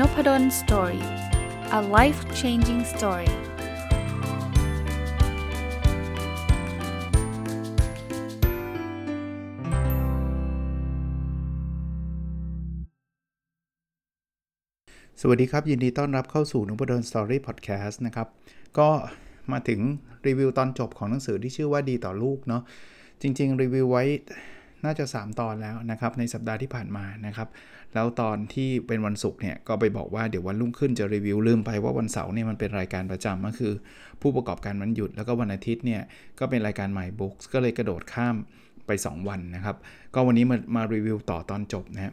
Nopadol Story a life changing story สวัสดีครับ ยินดีต้อนรับเข้าสู่ Nopadol Story Podcast นะครับ ก็มาถึงรีวิวตอนจบของหนังสือที่ชื่อว่าดีต่อลูกเนาะจริง ๆ รีวิวไว้ น่าจะ 3 ตอนแล้วนะครับในสัปดาห์ที่ผ่านมานะครับแล้วตอนที่เป็นวันศุกร์เนี่ยก็ไปบอกว่าเดี๋ยววันรุ่งขึ้นจะรีวิวลืมไปว่าวันเสาร์เนี่ยมันเป็นรายการประจำก็คือ ผู้ประกอบการวันหยุดแล้วก็วันอาทิตย์เนี่ยก็เป็นรายการใหม่บุ๊กก็เลยกระโดดข้ามไป 2 วันนะครับก็วันนี้มามารีวิวต่อตอนจบนะ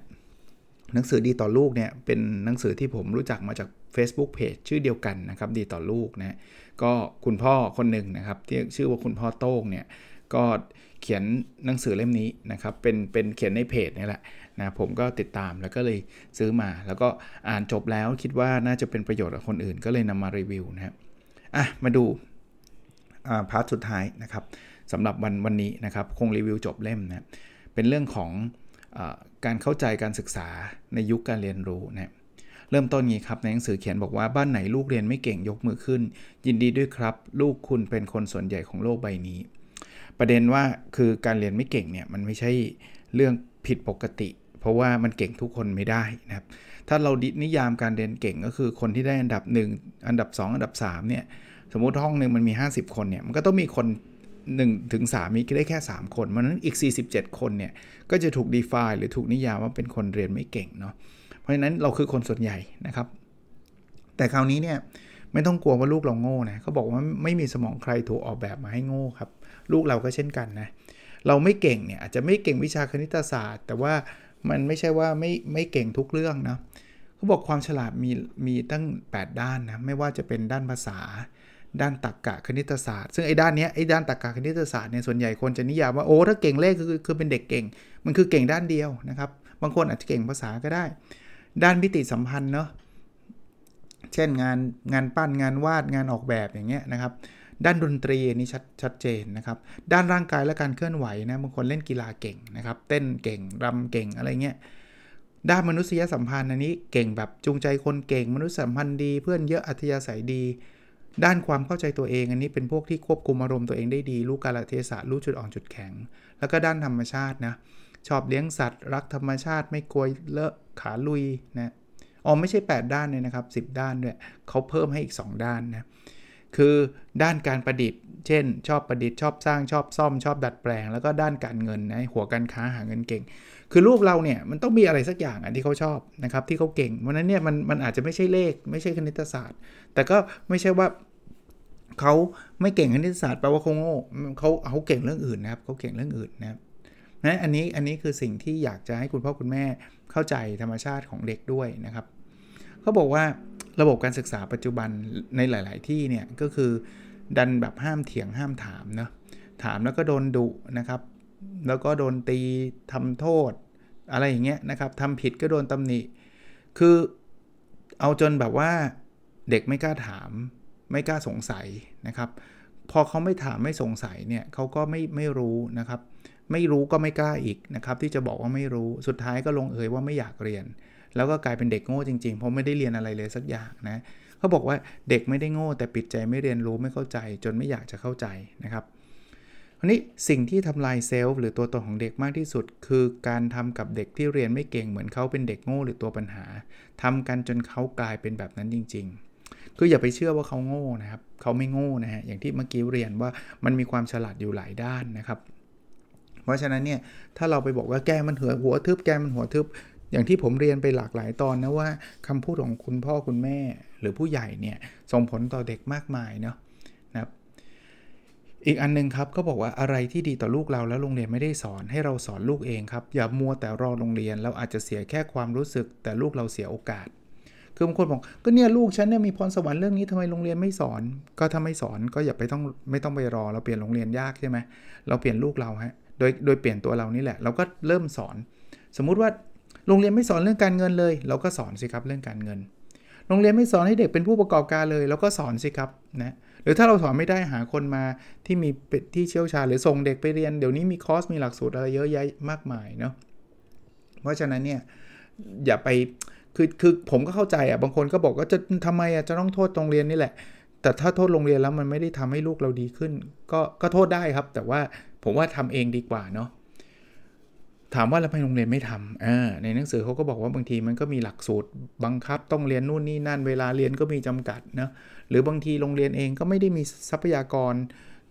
หนังสือดีต่อลูกเนี่ยเป็นหนังสือที่ผมรู้จักมาจาก Facebook Page ชื่อเดียวกันนะครับดีต่อลูกนะก็คุณพ่อคนหนึ่งนะครับที่ชื่อว่าคุณพ่อโต้งเนี่ยก็ เขียนหนังสือเล่มนี้นะครับเป็นเป็นเขียนในเพจนี่แหละนะผมก็ติดตามแล้วก็เลยซื้อมา แล้วก็อ่านจบแล้วคิดว่าน่าจะเป็นประโยชน์กับคนอื่น ก็เลยนำมารีวิวนะครับอะมาดูพาร์ทสุดท้ายนะครับสำหรับวันวันนี้นะครับคงรีวิวจบเล่มนะเป็นเรื่องของอการเข้าใจการศึกษาในยุคการเรียนรู้นะเริ่มต้นนี้ครับในหนังสือเขียนบอกว่าบ้านไหนลูกเรียนไม่เก่งยกมือขึ้น ยินดีด้วยครับ ลูกคุณเป็นคนส่วนใหญ่ของโลกใบนี้ ประเด็นว่าคือการเรียนไม่เก่งเนี่ยมันไม่ใช่เรื่องผิดปกติ เพราะว่ามันเก่งทุกคนไม่ได้นะครับ ถ้าเราดินิยามการเรียนเก่งก็คือคนที่ได้อันดับ 1 อันดับ 2 อันดับ3เนี่ยสมมุติห้องหนึ่งมันมี 50 คนเนี่ยมันก็ต้องมีคน1ถึง3มีได้แค่ 3 คนมันนั้นอีก 47 คนเนี่ยก็จะถูก define หรือถูกนิยามว่าเป็นคนเรียนไม่เก่งเนาะเพราะฉะนั้นเราคือคนส่วนใหญ่นะครับ แต่คราวนี้เนี่ย ไม่ต้องกลัวว่าลูกเราโง่นะเขาบอกว่าไม่มีสมองใครถูกออกแบบมาให้โง่ครับ ลูกเราก็เช่นกันนะ เราไม่เก่งเนี่ยอาจจะไม่เก่งวิชาคณิตศาสตร์ แต่ว่ามันไม่ใช่ว่าไม่ไม่เก่งทุกเรื่องนะเขาบอกความฉลาดมีมีตั้ง 8 ด้านนะ ไม่ว่าจะเป็นด้านภาษา ด้านตรรกกะคณิตศาสตร์ ซึ่งไอ้ด้านนี้ไอ้ด้านตรรกกะคณิตศาสตร์เนี่ยส่วนใหญ่คนจะนิยามว่าโอ้ถ้าเก่งเลขคือคือเป็นเด็กเก่ง มันคือเก่งด้านเดียวนะครับ บางคนอาจจะเก่งภาษาก็ได้ ด้านมิติสัมพันธ์เนาะ เช่นงานงานปั้นงานวาดงานออกแบบอย่างเงี้ยนะครับ ด้านดนตรีนี่ชัดชัดเจนนะครับ ด้านร่างกายและการเคลื่อนไหวนะบางคนเล่นกีฬาเก่งนะครับ เต้นเก่งรำเก่งอะไรเงี้ยด้านมนุษยสัมพันธ์อันนี้เก่งแบบจูงใจคนเก่ง มนุษยสัมพันธ์ดี เพื่อนเยอะอัธยาศัยดี ด้านความเข้าใจตัวเอง อันนี้เป็นพวกที่ควบคุมอารมณ์ตัวเองได้ดี รู้กาลเทศะรู้จุดอ่อนจุดแข็ง แล้วก็ด้านธรรมชาตินะชอบเลี้ยงสัตว์ รักธรรมชาติไม่กลัวเลอะขาลุยนะ อ๋อไม่ใช่ 8 ด้านเลยนะครับ 10 ด้านด้วยเขาเพิ่มให้อีก 2 ด้านนะคือด้านการประดิษฐ์ เช่น ชอบประดิษฐ์ชอบสร้างชอบซ่อมชอบดัดแปลง แล้วก็ด้านการเงินนะหัวการค้าหาเงินเก่ง คือลูกเราเนี่ยมันต้องมีอะไรสักอย่างอันที่เขาชอบนะครับที่เขาเก่งวันนั้นเนี่ยมันมันอาจจะไม่ใช่เลข ไม่ใช่คณิตศาสตร์ แต่ก็ไม่ใช่ว่าเขาไม่เก่งคณิตศาสตร์แปลว่าเขาโง่เขาเขาเก่งเรื่องอื่นนะครับเขาเก่งเรื่องอื่นนะครับ นะอันนี้อันนี้คือสิ่งที่อยากจะให้คุณพ่อคุณแม่เข้าใจธรรมชาติของเด็กด้วยนะครับเขาบอกว่าระบบการศึกษาปัจจุบันในหลาย ๆ ที่เนี่ยก็คือดันแบบห้ามเถียงห้ามถามเนาะถามแล้วก็โดนดุนะครับ แล้วก็โดนตีทำโทษ อะไรอย่างเงี้ยนะครับทำผิดก็โดนตำหนิ คือเอาจนแบบว่าเด็กไม่กล้าถามไม่กล้าสงสัยนะครับ พอเขาไม่ถามไม่สงสัยเนี่ยเขาก็ไม่ไม่รู้นะครับ ไม่รู้ก็ไม่กล้าอีกนะครับที่จะบอกว่าไม่รู้สุดท้ายก็ลงเอยว่าไม่อยากเรียน แล้วก็กลายเป็นเด็กโง่จริงๆ เพราะไม่ได้เรียนอะไรเลยสักอย่างนะเขาบอกว่าเด็กไม่ได้โง่แต่ปิดใจไม่เรียนรู้ไม่เข้าใจ จนไม่อยากจะเข้าใจนะครับอันนี้สิ่งที่ทำลายเซลล์หรือตัวตนของเด็กมากที่สุด คือการทำกับเด็กที่เรียนไม่เก่งเหมือนเขาเป็นเด็กโง่หรือตัวปัญหาทำกันจนเขากลายเป็นแบบนั้นจริง ๆ คืออย่าไปเชื่อว่าเขาโง่นะครับ เขาไม่โง่นะฮะอย่างที่เมื่อกี้เรียนว่ามันมีความฉลาดอยู่หลายด้านนะครับ เพราะฉะนั้นเนี่ยถ้าเราไปบอกว่าแกมันหัวหัวทึบแกมันหัวทึบ อย่างที่ผมเรียนไปหลากหลายตอนนะว่าคำพูดของคุณพ่อคุณแม่ หรือผู้ใหญ่เนี่ยส่งผลต่อเด็กมากมายเนาะนะครับอีกอันนึงครับก็บอกว่าอะไรที่ดีต่อลูกเราแล้วโรงเรียนไม่ได้สอนให้เราสอนลูกเองครับอย่ามัวแต่รอโรงเรียน เราอาจจะเสียแค่ความรู้สึก แต่ลูกเราเสียโอกาส คือบางคนบอกก็เนี่ยลูกฉันเนี่ยมีพรสวรรค์เรื่องนี้ทำไมโรงเรียนไม่สอน ก็ถ้าไม่สอนก็อย่าไปต้องไม่ต้องไปรอเราเปลี่ยนโรงเรียนยากใช่ไหมเราเปลี่ยนลูกเราฮะ ดยโดยเปลี่ยนตัวเรานี่แหละ เราก็เริ่มสอน สมมุติว่าโรงเรียนไม่สอนเรื่องการเงินเลย เราก็สอนสิครับเรื่องการเงิน โรงเรียนไม่สอนให้เด็กเป็นผู้ประกอบการเลย เราก็สอนสิครับนะหรือถ้าเราสอนไม่ได้หาคนมาที่มีที่เชี่ยวชาญหรือส่งเด็กไปเรียนเดี๋ยวนี้มีคอร์สมีหลักสูตรอะไรเยอะแยะมากมายเนาะเพราะฉะนั้นเนี่ยอย่าไปคือคือผมก็เข้าใจอะบางคนก็บอกว่าจะทำไมอะจะต้องโทษโรงเรียนนี่แหละ แต่ถ้าโทษโรงเรียนแล้วมันไม่ได้ทำให้ลูกเราดีขึ้น ก็ก็โทษได้ครับ แต่ว่าผมว่าทำเองดีกว่าเนาะถามว่าแล้วทำไมโรงเรียนไม่ทำอ่าในหนังสือเขาก็บอกว่าบางทีมันก็มีหลักสูตร บังคับต้องเรียนนู่นนี่นั่น เวลาเรียนก็มีจำกัดนะหรือบางทีโรงเรียนเองก็ไม่ได้มีทรัพยากร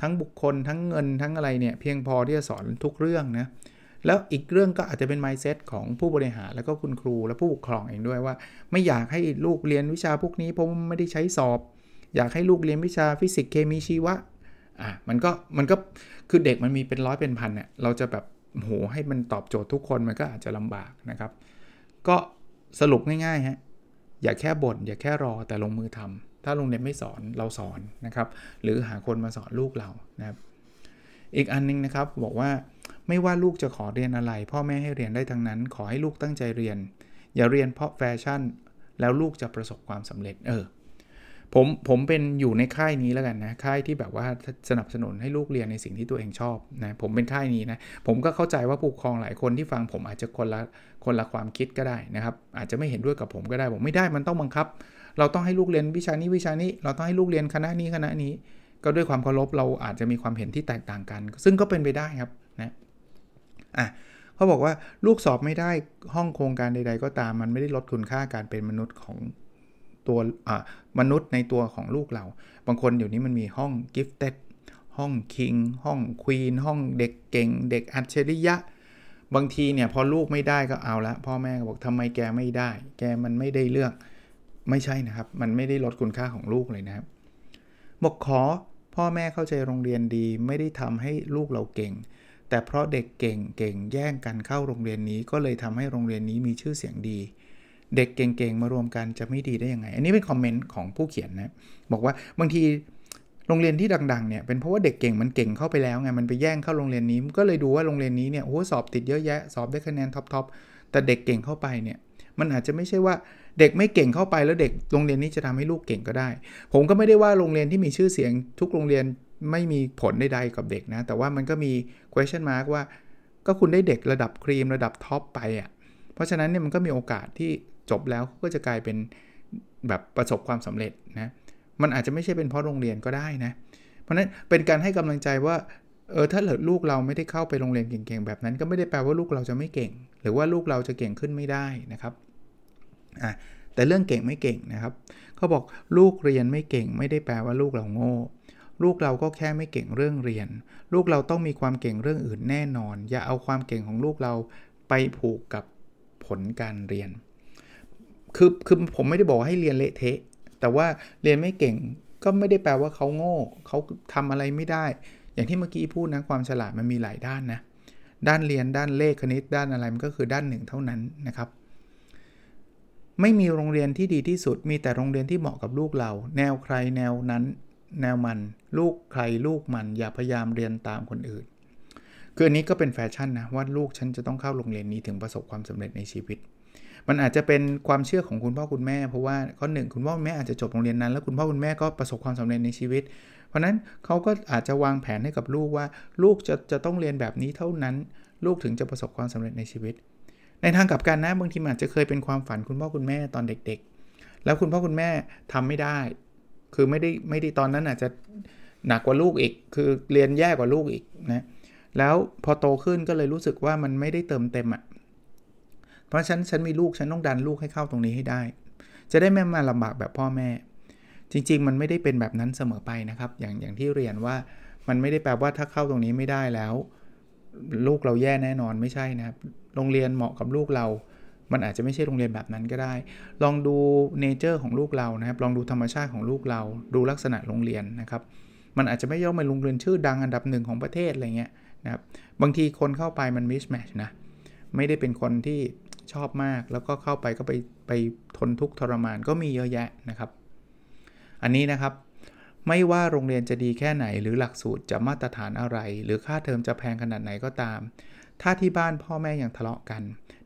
ทั้งบุคคล ทั้งเงินทั้งอะไรเนี่ยเพียงพอที่จะสอนทุกเรื่องนะแล้วอีกเรื่องก็อาจจะเป็น mindset ของผู้บริหารแล้วก็คุณครูและผู้ปกครองเองด้วยว่า ไม่อยากให้ลูกเรียนวิชาพวกนี้เพราะไม่ได้ใช้สอบ อยากให้ลูกเรียนวิชาฟิสิกส์เคมีชีวะอะมันก็มันก็คือเด็กมันมีเป็นร้อยเป็นพันเนี่ยเราจะแบบโหให้มันตอบโจทย์ทุกคนมันก็อาจจะลำบากนะครับ ก็สรุปง่ายๆฮะอย่าแค่บ่นอย่าแค่รอแต่ลงมือทำถ้าโรงเรียนไม่สอนเราสอนนะครับ หรือหาคนมาสอนลูกเรานะครับ อีกอันนึงนะครับบอกว่าไม่ว่าลูกจะขอเรียนอะไร พ่อแม่ให้เรียนได้ทั้งนั้น ขอให้ลูกตั้งใจเรียน อย่าเรียนเพราะแฟชั่น แล้วลูกจะประสบความสำเร็จเออ ผมผมเป็นอยู่ในค่ายนี้แล้วกันนะค่ายที่แบบว่าสนับสนุนให้ลูกเรียนในสิ่งที่ตัวเองชอบนะผมเป็นค่ายนี้นะผมก็เข้าใจว่าผู้ปกครองหลายคนที่ฟังผมอาจจะคนละคนละความคิดก็ได้นะครับ อาจจะไม่เห็นด้วยกับผมก็ได้บอกไม่ได้มันต้องบังคับ เราต้องให้ลูกเรียนวิชานี้วิชานี้ เราต้องให้ลูกเรียนคณะนี้คณะนี้ ก็ด้วยความเคารพเราอาจจะมีความเห็นที่แตกต่างกัน ซึ่งก็เป็นไปได้ครับนะอะเขาบอกว่าลูกสอบไม่ได้ห้องโครงการใด ๆ ก็ตามมันไม่ได้ลดคุณค่าการเป็นมนุษย์ของ ตัวมนุษย์ในตัวของลูกเรา บางคนอยู่นี้มันมีห้องกิฟต์เต็ดห้องคิง ห้องควีน ห้องเด็กเก่ง เด็กอัจฉริยะ บางทีเนี่ยพอลูกไม่ได้ก็เอาละพ่อแม่ก็บอกทำไมแกไม่ได้ แกมันไม่ได้เลือกไม่ใช่นะครับ มันไม่ได้ลดคุณค่าของลูกเลยนะครับบอกขอพ่อแม่เข้าใจโรงเรียนดี ไม่ได้ทำให้ลูกเราเก่ง แต่เพราะเด็กเก่งเก่งแย่งกันเข้าโรงเรียนนี้ ก็เลยทำให้โรงเรียนนี้มีชื่อเสียงดี เด็กเก่งๆ มารวมกันจะไม่ดีได้ยังไง อันนี้เป็นคอมเมนต์ของผู้เขียนนะ บอกว่าบางทีโรงเรียนที่ดังๆเนี่ยเป็นเพราะว่าเด็กเก่งมันเก่งเข้าไปแล้วไงมันไปแย่งเข้าโรงเรียนนี้ ก็เลยดูว่าโรงเรียนนี้เนี่ยโอ้สอบติดเยอะแยะสอบได้คะแนนท็อปๆแต่เด็กเก่งเข้าไปเนี่ยมันอาจจะไม่ใช่ว่าเด็กไม่เก่งเข้าไปแล้วเด็กโรงเรียนนี้จะทำให้ลูกเก่งก็ได้ ผมก็ไม่ได้ว่าโรงเรียนที่มีชื่อเสียง ทุกโรงเรียนไม่มีผลใดๆกับเด็กนะ แต่ว่ามันก็มี question mark ว่า ก็คุณได้เด็กระดับครีมระดับท็อปไปอะ่ะเพราะฉะนั้นเนี่ยมันก็มีโอกาสที่ จบแล้วก็จะกลายเป็นแบบประสบความสำเร็จนะมันอาจจะไม่ใช่เป็นเพราะโรงเรียนก็ได้นะเพราะนั้นเป็นการให้กำลังใจว่าเออถ้าเหลือลูกเราไม่ได้เข้าไปโรงเรียนเก่งๆแบบนั้น ก็ไม่ได้แปลว่าลูกเราจะไม่เก่ง หรือว่าลูกเราจะเก่งขึ้นไม่ได้นะครับอะแต่เรื่องเก่งไม่เก่งนะครับเขาบอกลูกเรียนไม่เก่ง ไม่ได้แปลว่าลูกเราโง่ ลูกเราก็แค่ไม่เก่งเรื่องเรียน ลูกเราต้องมีความเก่งเรื่องอื่นแน่นอน อย่าเอาความเก่งของลูกเราไปผูกกับผลการเรียน คือคือผมไม่ได้บอกให้เรียนเละเทะ แต่ว่าเรียนไม่เก่งก็ไม่ได้แปลว่าเขาโง่เขาทำอะไรไม่ได้ อย่างที่เมื่อกี้พูดนะความฉลาดมันมีหลายด้านนะด้านเรียนด้านเลขคณิตด้านอะไรมันก็คือด้านหนึ่งเท่านั้นนะครับ ไม่มีโรงเรียนที่ดีที่สุด มีแต่โรงเรียนที่เหมาะกับลูกเรา แนวใครแนวนั้น แนวมัน ลูกใครลูกมันอย่าพยายามเรียนตามคนอื่นคืออันนี้ก็เป็นแฟชั่นนะว่าลูกฉันจะต้องเข้าโรงเรียนนี้ถึงประสบความสำเร็จในชีวิต มันอาจจะเป็นความเชื่อของคุณพ่อคุณแม่ เพราะว่าข้อหนึ่งคุณพ่อคุณแม่อาจจะจบโรงเรียนนั้น แล้วคุณพ่อคุณแม่ก็ประสบความสำเร็จในชีวิต เพราะนั้นเขาก็อาจจะวางแผนให้กับลูกว่า ลูกจะจะต้องเรียนแบบนี้เท่านั้น ลูกถึงจะประสบความสำเร็จในชีวิต ในทางกลับกันนะบางทีอาจจะเคยเป็นความฝันคุณพ่อคุณแม่ตอนเด็ก ๆ แล้วคุณพ่อคุณแม่ทำไม่ได้ คือไม่ได้ไม่ได้ตอนนั้นอาจจะหนักกว่าลูกอีก คือเรียนแย่กว่าลูกอีกนะแล้วพอโตขึ้นก็เลยรู้สึกว่ามันไม่ได้เติมเต็มอะ่ะ เพราะฉันฉันมีลูกฉันต้องดันลูกให้เข้าตรงนี้ให้ได้ จะได้ไม่มาลำบากแบบพ่อแม่ จริง ๆ มันไม่ได้เป็นแบบนั้นเสมอไปนะครับ อย่างอย่างที่เรียนว่ามันไม่ได้แปลว่าถ้าเข้าตรงนี้ไม่ได้แล้ว ลูกเราแย่แน่นอนไม่ใช่นะครับ โรงเรียนเหมาะกับลูกเรา มันอาจจะไม่ใช่โรงเรียนแบบนั้นก็ได้ ลองดูเนเจอร์ของลูกเรานะครับ ลองดูธรรมชาติของลูกเรา ดูลักษณะโรงเรียนนะครับ มันอาจจะไม่ย่อมเป็นโรงเรียนชื่อดังอันดับหนึ่งของประเทศอะไรเงี้ยนะครับ บางทีคนเข้าไปมันมิสแมชนะ ไม่ได้เป็นคนที่ ชอบมาก แล้วก็เข้าไปก็ไปไปทนทุกข์ทรมานก็มีเยอะแยะนะครับ อันนี้นะครับไม่ว่าโรงเรียนจะดีแค่ไหน หรือหลักสูตรจะมาตรฐานอะไร หรือค่าเทอมจะแพงขนาดไหนก็ตาม ถ้าที่บ้านพ่อแม่ยังทะเลาะกัน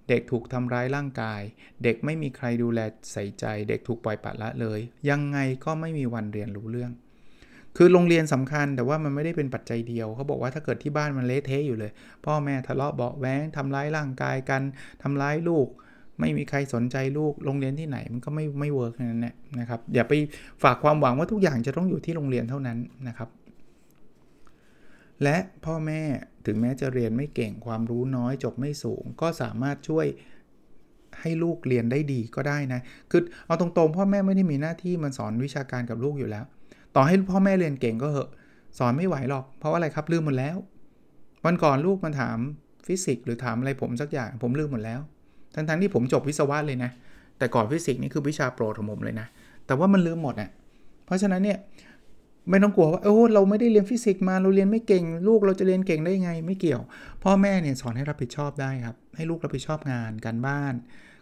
เด็กถูกทำร้ายร่างกาย เด็กไม่มีใครดูแลใส่ใจ เด็กถูกปล่อยปละละเลย ยังไงก็ไม่มีวันเรียนรู้เรื่อง คือโรงเรียนสำคัญแต่ว่ามันไม่ได้เป็นปัจจัยเดียวเขาบอกว่าถ้าเกิดที่บ้านมันเละเทะอยู่เลย พ่อแม่ทะเลาะเบาแว้งทำร้ายร่างกายกันทำร้ายลูก ไม่มีใครสนใจลูกโรงเรียนที่ไหนมันก็ไม่ไม่เวิร์กนั่นแหละนะครับอย่าไปฝากความหวังว่าทุกอย่างจะต้องอยู่ที่โรงเรียนเท่านั้นนะครับ และพ่อแม่ถึงแม้จะเรียนไม่เก่งความรู้น้อยจบไม่สูง ก็สามารถช่วยให้ลูกเรียนได้ดีก็ได้นะ คือเอาตรงๆพ่อแม่ไม่ได้มีหน้าที่มันสอนวิชาการกับลูกอยู่แล้ว ต่อให้พ่อแม่เรียนเก่งก็เหอะสอนไม่ไหวหรอก เพราะอะไรครับลืมหมดแล้ว วันก่อนลูกมาถามฟิสิกส์หรือถามอะไรผมสักอย่างผมลืมหมดแล้ว ทั้งๆที่ผมจบวิศวะเลยนะ แต่ก่อนฟิสิกส์นี่คือวิชาโปรดของผมเลยนะ แต่ว่ามันลืมหมดอะเพราะฉะนั้นเนี่ยไม่ต้องกลัวว่าโอ้เราไม่ได้เรียนฟิสิกส์มาเราเรียนไม่เก่ง ลูกเราจะเรียนเก่งได้ยังไง ไม่เกี่ยว พ่อแม่เนี่ยสอนให้รับผิดชอบได้ครับให้ลูกรับผิดชอบงานการบ้าน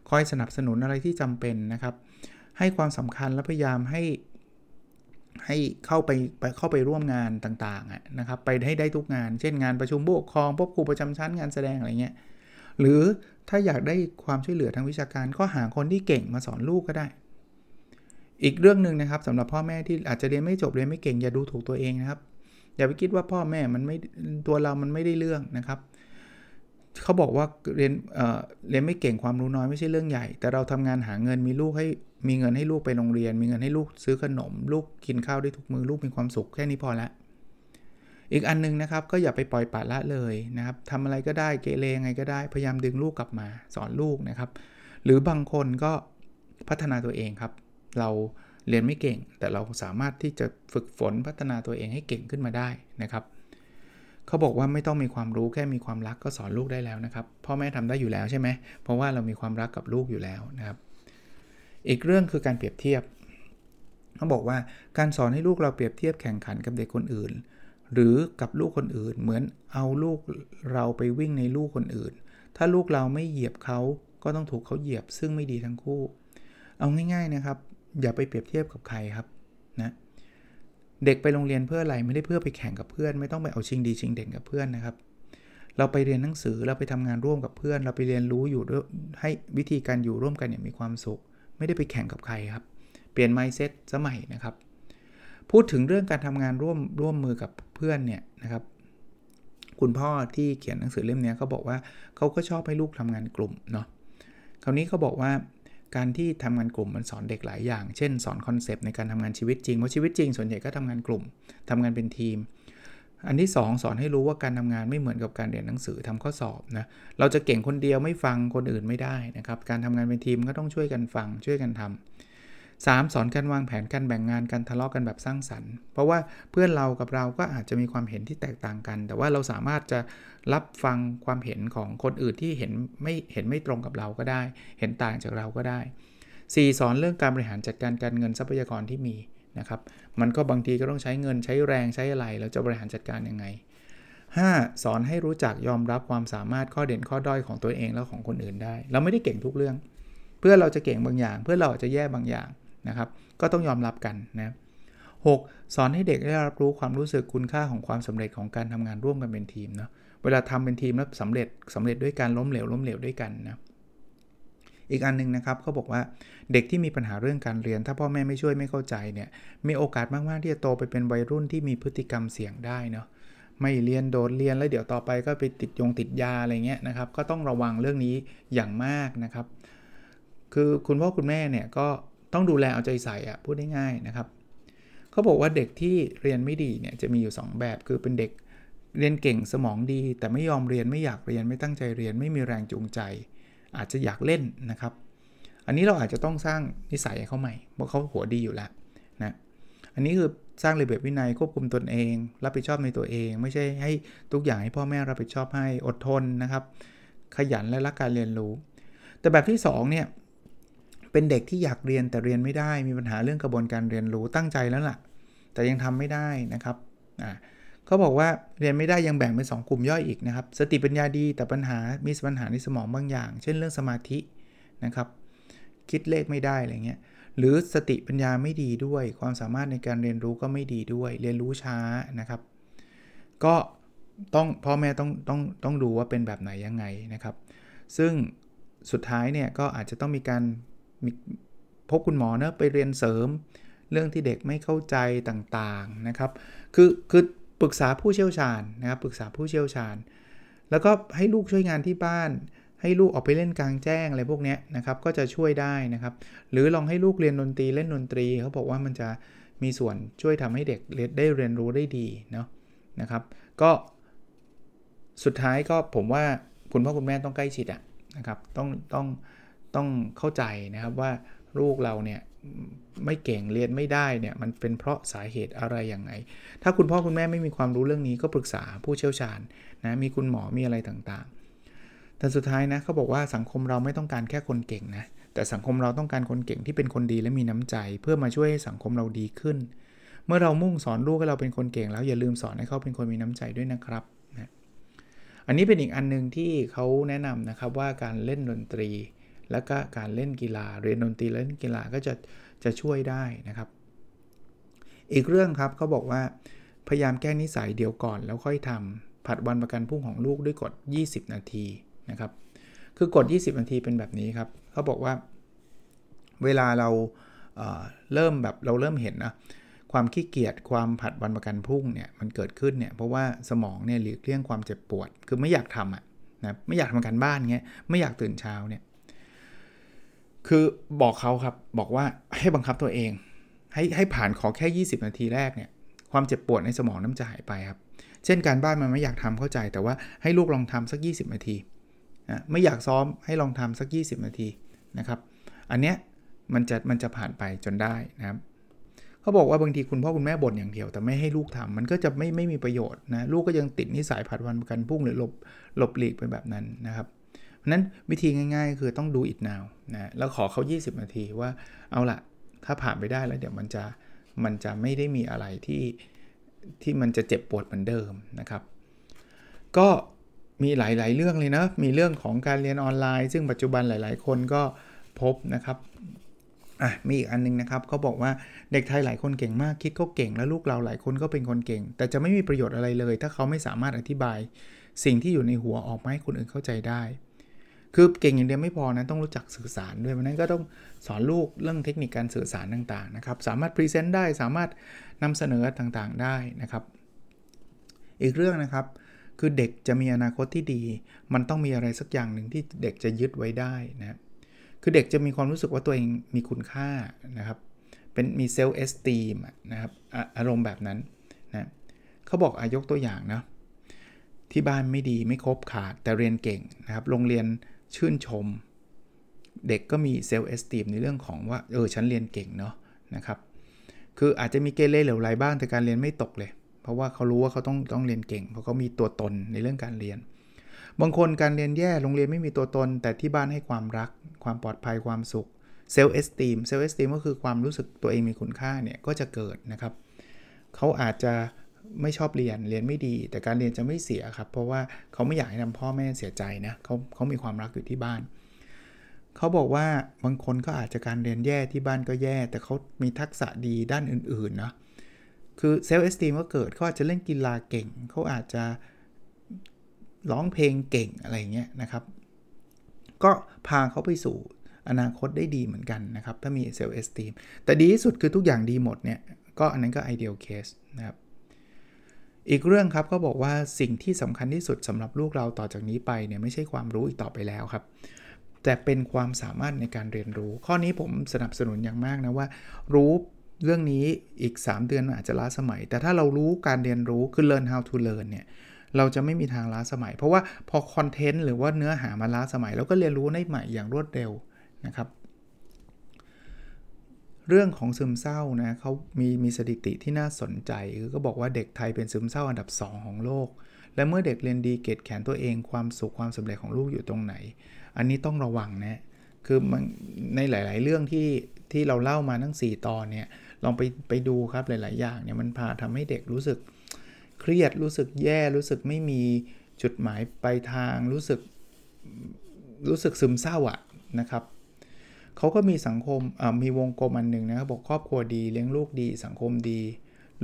คอยสนับสนุนอะไรที่จำเป็นนะครับ ให้ความสำคัญและพยายามให้ ให้เข้าไปไปเข้าไปร่วมงานต่างๆนะครับ ไปให้ได้ทุกงาน เช่นงานประชุมบุคคองพวกครูประจำชั้นงานแสดงอะไรเงี้ยหรือถ้าอยากได้ความช่วยเหลือทางวิชาการก็หาคนที่เก่งมาสอนลูกก็ได้ อีกเรื่องหนึ่งนะครับสำหรับพ่อแม่ที่อาจจะเรียนไม่จบเรียนไม่เก่งอย่าดูถูกตัวเองนะครับ อย่าไปคิดว่าพ่อแม่มันไม่ตัวเรามันไม่ได้เรื่องนะครับเขาบอกว่าเรียนเเรียนไม่เก่งความรู้น้อยไม่ใช่เรื่องใหญ่ แต่เราทำงานหาเงินมีลูกให้ มีเงินให้ลูกไปโรงเรียน มีเงินให้ลูกซื้อขนม ลูกกินข้าวได้ทุกมือลูกมีความสุขแค่นี้พอละอีกอันนึงนะครับก็อย่าไปปล่อยปละละเลยนะครับทำอะไรก็ได้เกเรไงก็ได้พยายามดึงลูกกลับมาสอนลูกนะครับ หรือบางคนก็พัฒนาตัวเองครับ เราเรียนไม่เก่ง แต่เราสามารถที่จะฝึกฝนพัฒนาตัวเองให้เก่งขึ้นมาได้นะครับเขาบอกว่าไม่ต้องมีความรู้แค่มีความรักก็สอนลูกได้แล้วนะครับพ่อแม่ทำได้อยู่แล้วใช่ไหมเพราะว่าเรามีความรักกับลูกอยู่แล้วนะครับ อีกเรื่องคือการเปรียบเทียบเขาบอกว่าการสอนให้ลูกเราเปรียบเทียบแข่งขันกับเด็กคนอื่น หรือกับลูกคนอื่น เหมือนเอาลูกเราไปวิ่งในลูกคนอื่น ถ้าลูกเราไม่เหยียบเขาก็ต้องถูกเขาเหยียบซึ่งไม่ดีทั้งคู่ เอาง่ายๆนะครับ อย่าไปเปรียบเทียบกับใครครับนะเด็กไปโรงเรียนเพื่ออะไรไม่ได้เพื่อไปแข่งกับเพื่อน ไม่ต้องไปเอาชิงดีชิงเด่นกับเพื่อนนะครับเราไปเรียนหนังสือเราไปทำงานร่วมกับเพื่อน เราไปเรียนรู้อยู่ให้วิธีการอยู่ร่วมกันอย่างมีความสุข ไม่ได้ไปแข่งกับใครครับ เปลี่ยนไมซ์เซ็ตสมัยนะครับ พูดถึงเรื่องการทำงานร่วมร่วมมือกับเพื่อนเนี่ยนะครับ คุณพ่อที่เขียนหนังสือเล่มนี้เขาบอกว่าเขาก็ชอบให้ลูกทำงานกลุ่มเนาะคราวนี้เขาบอกว่าการที่ทำงานกลุ่มมันสอนเด็กหลายอย่าง เช่น สอนคอนเซปต์ในการทำงานชีวิตจริง เพราะชีวิตจริงส่วนใหญ่ก็ทำงานกลุ่มทำงานเป็นทีม อันที่2สอนให้รู้ว่าการทำงานไม่เหมือนกับการเรียนหนังสือทำข้อสอบนะ เราจะเก่งคนเดียวไม่ฟังคนอื่นไม่ได้นะครับ การทำงานเป็นทีมก็ต้องช่วยกันฟังช่วยกันทำ 3. สอนการวางแผนการแบ่งงานการทะเลาะกกันแบบสร้างสรรค์ เพราะว่าเพื่อนเรากับเราก็อาจจะมีความเห็นที่แตกต่างกัน แต่ว่าเราสามารถจะรับฟังความเห็นของคนอื่นที่เห็นไม่เห็นไม่ตรงกับเราก็ได้ เห็นต่างจากเราก็ได้ 4. สอนเรื่องการบริหารจัดการการเงินทรัพยากรที่มี นะครับ มันก็บางทีก็ต้องใช้เงินใช้แรงใช้อะไรเราจะบริหารจัดการยังไง 5. สอนให้รู้จักยอมรับความสามารถข้อเด่นข้อด้อยของตัวเองและของคนอื่นได้ เราไม่ได้เก่งทุกเรื่อง เพื่อเราจะเก่งบางอย่าง เพื่อเราจะแย่บางอย่างนะครับ ก็ต้องยอมรับกันนะ 6. สอนให้เด็กได้รับรู้ความรู้สึกคุณค่าของความสำเร็จของการทำงานร่วมกันเป็นทีมเนาะ เวลาทำเป็นทีมแล้วสำเร็จสำเร็จด้วยการล้มเหลวล้มเหลวด้วยกันนะ อีกอันนึงนะครับเขาบอกว่าเด็กที่มีปัญหาเรื่องการเรียน ถ้าพ่อแม่ไม่ช่วยไม่เข้าใจเนี่ยมีโอกาสมากๆที่จะโตไปเป็นวัยรุ่นที่มีพฤติกรรมเสี่ยงได้เนาะไม่เรียนโดดเรียนแล้วเดี๋ยวต่อไปก็ไปติดยงติดยาอะไรเงี้ยนะครับ ก็ต้องระวังเรื่องนี้อย่างมากนะครับ คือคุณพ่อคุณแม่เนี่ยก็ต้องดูแลเอาใจใส่อะพูดง่ายๆนะครับเขาบอกว่าเด็กที่เรียนไม่ดีเนี่ยจะมีอยู่ 2 แบบคือเป็นเด็กเรียนเก่งสมองดี แต่ไม่ยอมเรียนไม่อยากเรียนไม่ตั้งใจเรียนไม่มีแรงจูงใจ อาจจะอยากเล่นนะครับ อันนี้เราอาจจะต้องสร้างนิสัยเขาใหม่เพราะเขาหัวดีอยู่แล้วนะอันนี้คือสร้างระเบียบวินัยควบคุมตนเอง รับผิดชอบในตัวเอง ไม่ใช่ให้ทุกอย่างให้พ่อแม่รับผิดชอบให้อดทนนะครับ ขยันและรักการเรียนรู้ แต่แบบที่2เนี่ยเป็นเด็กที่อยากเรียนแต่เรียนไม่ได้มีปัญหาเรื่องกระบวนการเรียนรู้ตั้งใจแล้วล่ะ แต่ยังทำไม่ได้นะครับอ่า เขาบอกว่าเรียนไม่ได้ยังแบ่งเป็น2กลุ่มย่อยอีกนะครับ สติปัญญาดีแต่ปัญหามีปัญหาในสมองบางอย่าง เช่นเรื่องสมาธินะครับ คิดเลขไม่ได้อะไรเงี้ยหรือสติปัญญาไม่ดีด้วย ความสามารถในการเรียนรู้ก็ไม่ดีด้วย เรียนรู้ช้านะครับ ก็ต้องพ่อแม่ต้องต้องต้องดูว่าเป็นแบบไหนยังไงนะครับ ซึ่งสุดท้ายเนี่ยก็อาจจะต้องมีการพบคุณหมอเนะไปเรียนเสริม เรื่องที่เด็กไม่เข้าใจต่างๆนะครับ คือคือ ปรึกษาผู้เชี่ยวชาญนะครับปรึกษาผู้เชี่ยวชาญ แล้วก็ให้ลูกช่วยงานที่บ้าน ให้ลูกออกไปเล่นกลางแจ้งอะไรพวกนี้นะครับก็จะช่วยได้นะครับ หรือลองให้ลูกเรียนดนตรีเล่นดนตรีเขาบอกว่ามันจะมีส่วนช่วยทำให้เด็กได้เรียนรู้ได้ดีเนาะนะครับ ก็สุดท้ายก็ผมว่าคุณพ่อคุณแม่ต้องใกล้ชิดอะนะครับต้องต้องต้องเข้าใจนะครับว่าลูกเราเนี่ย ไม่เก่งเรียนไม่ได้เนี่ยมันเป็นเพราะสาเหตุอะไรอย่างไง ถ้าคุณพ่อคุณแม่ไม่มีความรู้เรื่องนี้ก็ปรึกษาผู้เชี่ยวชาญนะมีคุณหมอมีอะไรต่างๆ แต่สุดท้ายนะเขาบอกว่าสังคมเราไม่ต้องการแค่คนเก่งนะแต่สังคมเราต้องการคนเก่งที่เป็นคนดีและมีน้ำใจ เพื่อมาช่วยให้สังคมเราดีขึ้น เมื่อเรามุ่งสอนลูกให้เราเป็นคนเก่ง แล้วอย่าลืมสอนให้เขาเป็นคนมีน้ำใจด้วยนะครับนะอันนี้เป็นอีกอันนึงที่เขาแนะนำนะครับว่าการเล่นดนตรี แล้วก็การเล่นกีฬาเรียนดนตรีเล่นกีฬาก็จะจะช่วยได้นะครับ อีกเรื่องครับเขาบอกว่าพยายามแก้นิสัยเดี๋ยวก่อนแล้วค่อยทำผัดวันประกันพรุ่งของลูกด้วยกฎ 20 นาทีนะครับ คือกฎ 20 นาทีเป็นแบบนี้ครับเขาบอกว่า เวลาเราเเริ่มแบบเราเริ่มเห็นนะความขี้เกียจความผัดวันประกันพรุ่งเนี่ยมันเกิดขึ้นเนี่ยเพราะว่าสมองเนี่ยหลีกเลี่ยงความเจ็บปวด คือไม่อยากทำอะนะไม่อยากทำการบ้านเงี้ยไม่อยากตื่นเช้าเนี่ย คือบอกเขาครับบอกว่าให้บังคับตัวเอง ให้ให้ผ่านขอแค่ 20 นาทีแรกเนี่ยความเจ็บปวดในสมองน้ำจะหายไปครับ เช่นการบ้านมันไม่อยากทำเข้าใจ แต่ว่าให้ลูกลองทำสัก 20 นาทีนะไม่อยากซ้อมให้ลองทำสัก 20 นาทีนะครับ อันเนี้ยมันจะมันจะผ่านไปจนได้นะครับเขาบอกว่าบางทีคุณพ่อคุณแม่บ่นอย่างเดียว แต่ไม่ให้ลูกทำมันก็จะไม่ไม่มีประโยชน์นะลูกก็ยังติดนิสัยผัดวันประกันพรุ่งหรือหลบหลบหลีกไปแบบนั้นนะครับ นั้นวิธีง่าย ๆ คือต้องดูอิดนาวนะแล้วขอเขา 20 นาทีว่าเอาละถ้าผ่านไปได้แล้วเดี๋ยวมันจะมันจะไม่ได้มีอะไรที่ที่มันจะเจ็บปวดเหมือนเดิมนะครับ ก็มีหลาย ๆ เรื่องเลยนะ มีเรื่องของการเรียนออนไลน์ ซึ่งปัจจุบันหลาย ๆ คนก็พบนะครับอะมีอีกอันนึงนะครับเขาบอกว่าเด็กไทยหลายคนเก่งมากคิดเขาเก่ง แล้วลูกเราหลายคนก็เป็นคนเก่ง แต่จะไม่มีประโยชน์อะไรเลย ถ้าเขาไม่สามารถอธิบาย สิ่งที่อยู่ในหัวออกมาให้คนอื่นเข้าใจได้ คือเก่งอย่างเดียวไม่พอนะต้องรู้จักสื่อสารด้วยเพราะนั้นก็ต้องสอนลูกเรื่องเทคนิคการสื่อสารต่างๆนะครับสามารถพรีเซนต์ได้สามารถนำเสนอต่างๆได้นะครับ อีกเรื่องนะครับคือเด็กจะมีอนาคตที่ดี มันต้องมีอะไรสักอย่างหนึ่งที่เด็กจะยึดไว้ได้นะคือเด็กจะมีความรู้สึกว่าตัวเองมีคุณค่านะครับเป็นมี self-esteem นะครับอารมณ์แบบนั้นนะเขาบอกอายกตัวอย่างนะที่บ้านไม่ดีไม่ครบขาดแต่เรียนเก่งนะครับโรงเรียน ชื่นชม เด็กก็มี self-esteem ในเรื่องของว่า เออ ฉันเรียนเก่งเนาะนะครับ คืออาจจะมีเกเรเหลวไหลบ้างแต่การเรียนไม่ตกเลย เพราะว่าเขารู้ว่าเขาต้องต้องเรียนเก่ง เพราะเขามีตัวตนในเรื่องการเรียน บางคนการเรียนแย่โรงเรียนไม่มีตัวตน แต่ที่บ้านให้ความรัก ความปลอดภัยความสุข self-esteem self-esteem ก็คือความรู้สึกตัวเองมีคุณค่าเนี่ยก็จะเกิดนะครับเขาอาจจะ ไม่ชอบเรียนเรียนไม่ดี แต่การเรียนจะไม่เสียครับ เพราะว่าเขาไม่อยากให้ทำพ่อแม่เสียใจนะเขาเขามีความรักอยู่ที่บ้าน เขาบอกว่าบางคนก็อาจจะการเรียนแย่ที่บ้านก็แย่ แต่เขามีทักษะดีด้านอื่นๆนะคือ self-esteem ก็เกิดเขาอาจจะเล่นกีฬาเก่ง เขาอาจจะร้องเพลงเก่งอะไรเงี้ยนะครับ ก็พาเขาไปสู่อนาคตได้ดีเหมือนกันนะครับ ถ้ามี self-esteem แต่ดีที่สุดคือทุกอย่างดีหมดเนี่ย ก็อันนั้นก็ ideal case นะครับ อีกเรื่องครับก็บอกว่าสิ่งที่สำคัญที่สุดสำหรับลูกเราต่อจากนี้ไปเนี่ยไม่ใช่ความรู้อีกต่อไปแล้วครับ แต่เป็นความสามารถในการเรียนรู้ ข้อนี้ผมสนับสนุนอย่างมากนะว่า รู้เรื่องนี้อีก 3 เดือนอาจจะล้าสมัย แต่ถ้าเรารู้การเรียนรู้คือ learn how to learn เนี่ยเราจะไม่มีทางล้าสมัย เพราะว่าพอคอนเทนต์หรือว่าเนื้อหามาล้าสมัยเราก็เรียนรู้ได้ใหม่อย่างรวดเร็วนะครับ เรื่องของซึมเศร้านะเขามีมีสถิติที่น่าสนใจคือก็บอกว่าเด็กไทยเป็นซึมเศร้าอันดับ 2 ของโลก และเมื่อเด็กเรียนดีเกตแขนตัวเองความสุขความสำเร็จของลูกอยู่ตรงไหน อันนี้ต้องระวังนะคือมันในหลาย ๆ เรื่องที่ที่เราเล่ามาทั้ง 4 ตอนเนี่ยลองไปไปดูครับหลาย ๆ อย่างเนี่ยมันพาทำให้เด็กรู้สึกเครียดรู้สึกแย่รู้สึกไม่มีจุดหมายปลายทางรู้สึกรู้สึกซึมเศร้าอะนะครับ เขาก็มีสังคมมีวงกลมอันหนึ่งนะครับบอกครอบครัวดีเลี้ยงลูกดี สังคมดี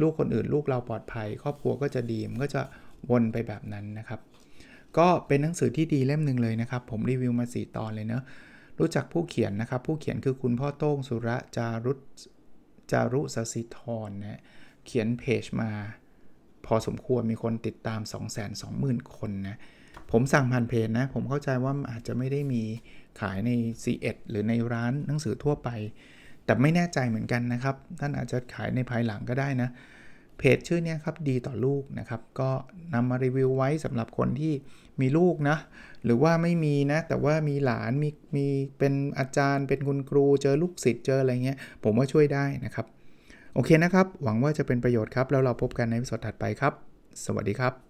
ลูกคนอื่น ลูกเราปลอดภัย ครอบครัวก็จะดีมันก็จะวนไปแบบนั้นนะครับ ก็เป็นหนังสือที่ดีเล่มหนึ่งเลยนะครับ ผมรีวิวมา 4 ตอนเลยเนะรู้จักผู้เขียนนะครับ ผู้เขียนคือคุณพ่อโต้งสุระจารุจารุสสิธรนะเขียนเพจมา พอสมควรมีคนติดตาม 220,000 คนนะผมสั่งผ่านเพจนะ ผมเข้าใจว่าอาจจะไม่ได้มี ขายใน C1 หรือในร้านหนังสือทั่วไป แต่ไม่แน่ใจเหมือนกันนะครับ ท่านอาจจะขายในภายหลังก็ได้นะ เพจชื่อนี้ครับดีต่อลูกนะครับ ก็นำมารีวิวไว้สำหรับคนที่มีลูกนะ หรือว่าไม่มีนะ แต่ว่ามีหลานมีมีเป็นอาจารย์ เป็นคุณครูเจอลูกศิษย์เจออะไรเงี้ย ผมว่าช่วยได้นะครับ โอเคนะครับ หวังว่าจะเป็นประโยชน์ครับ แล้วเราพบกันในวิดีโอถัดไปครับ สวัสดีครับ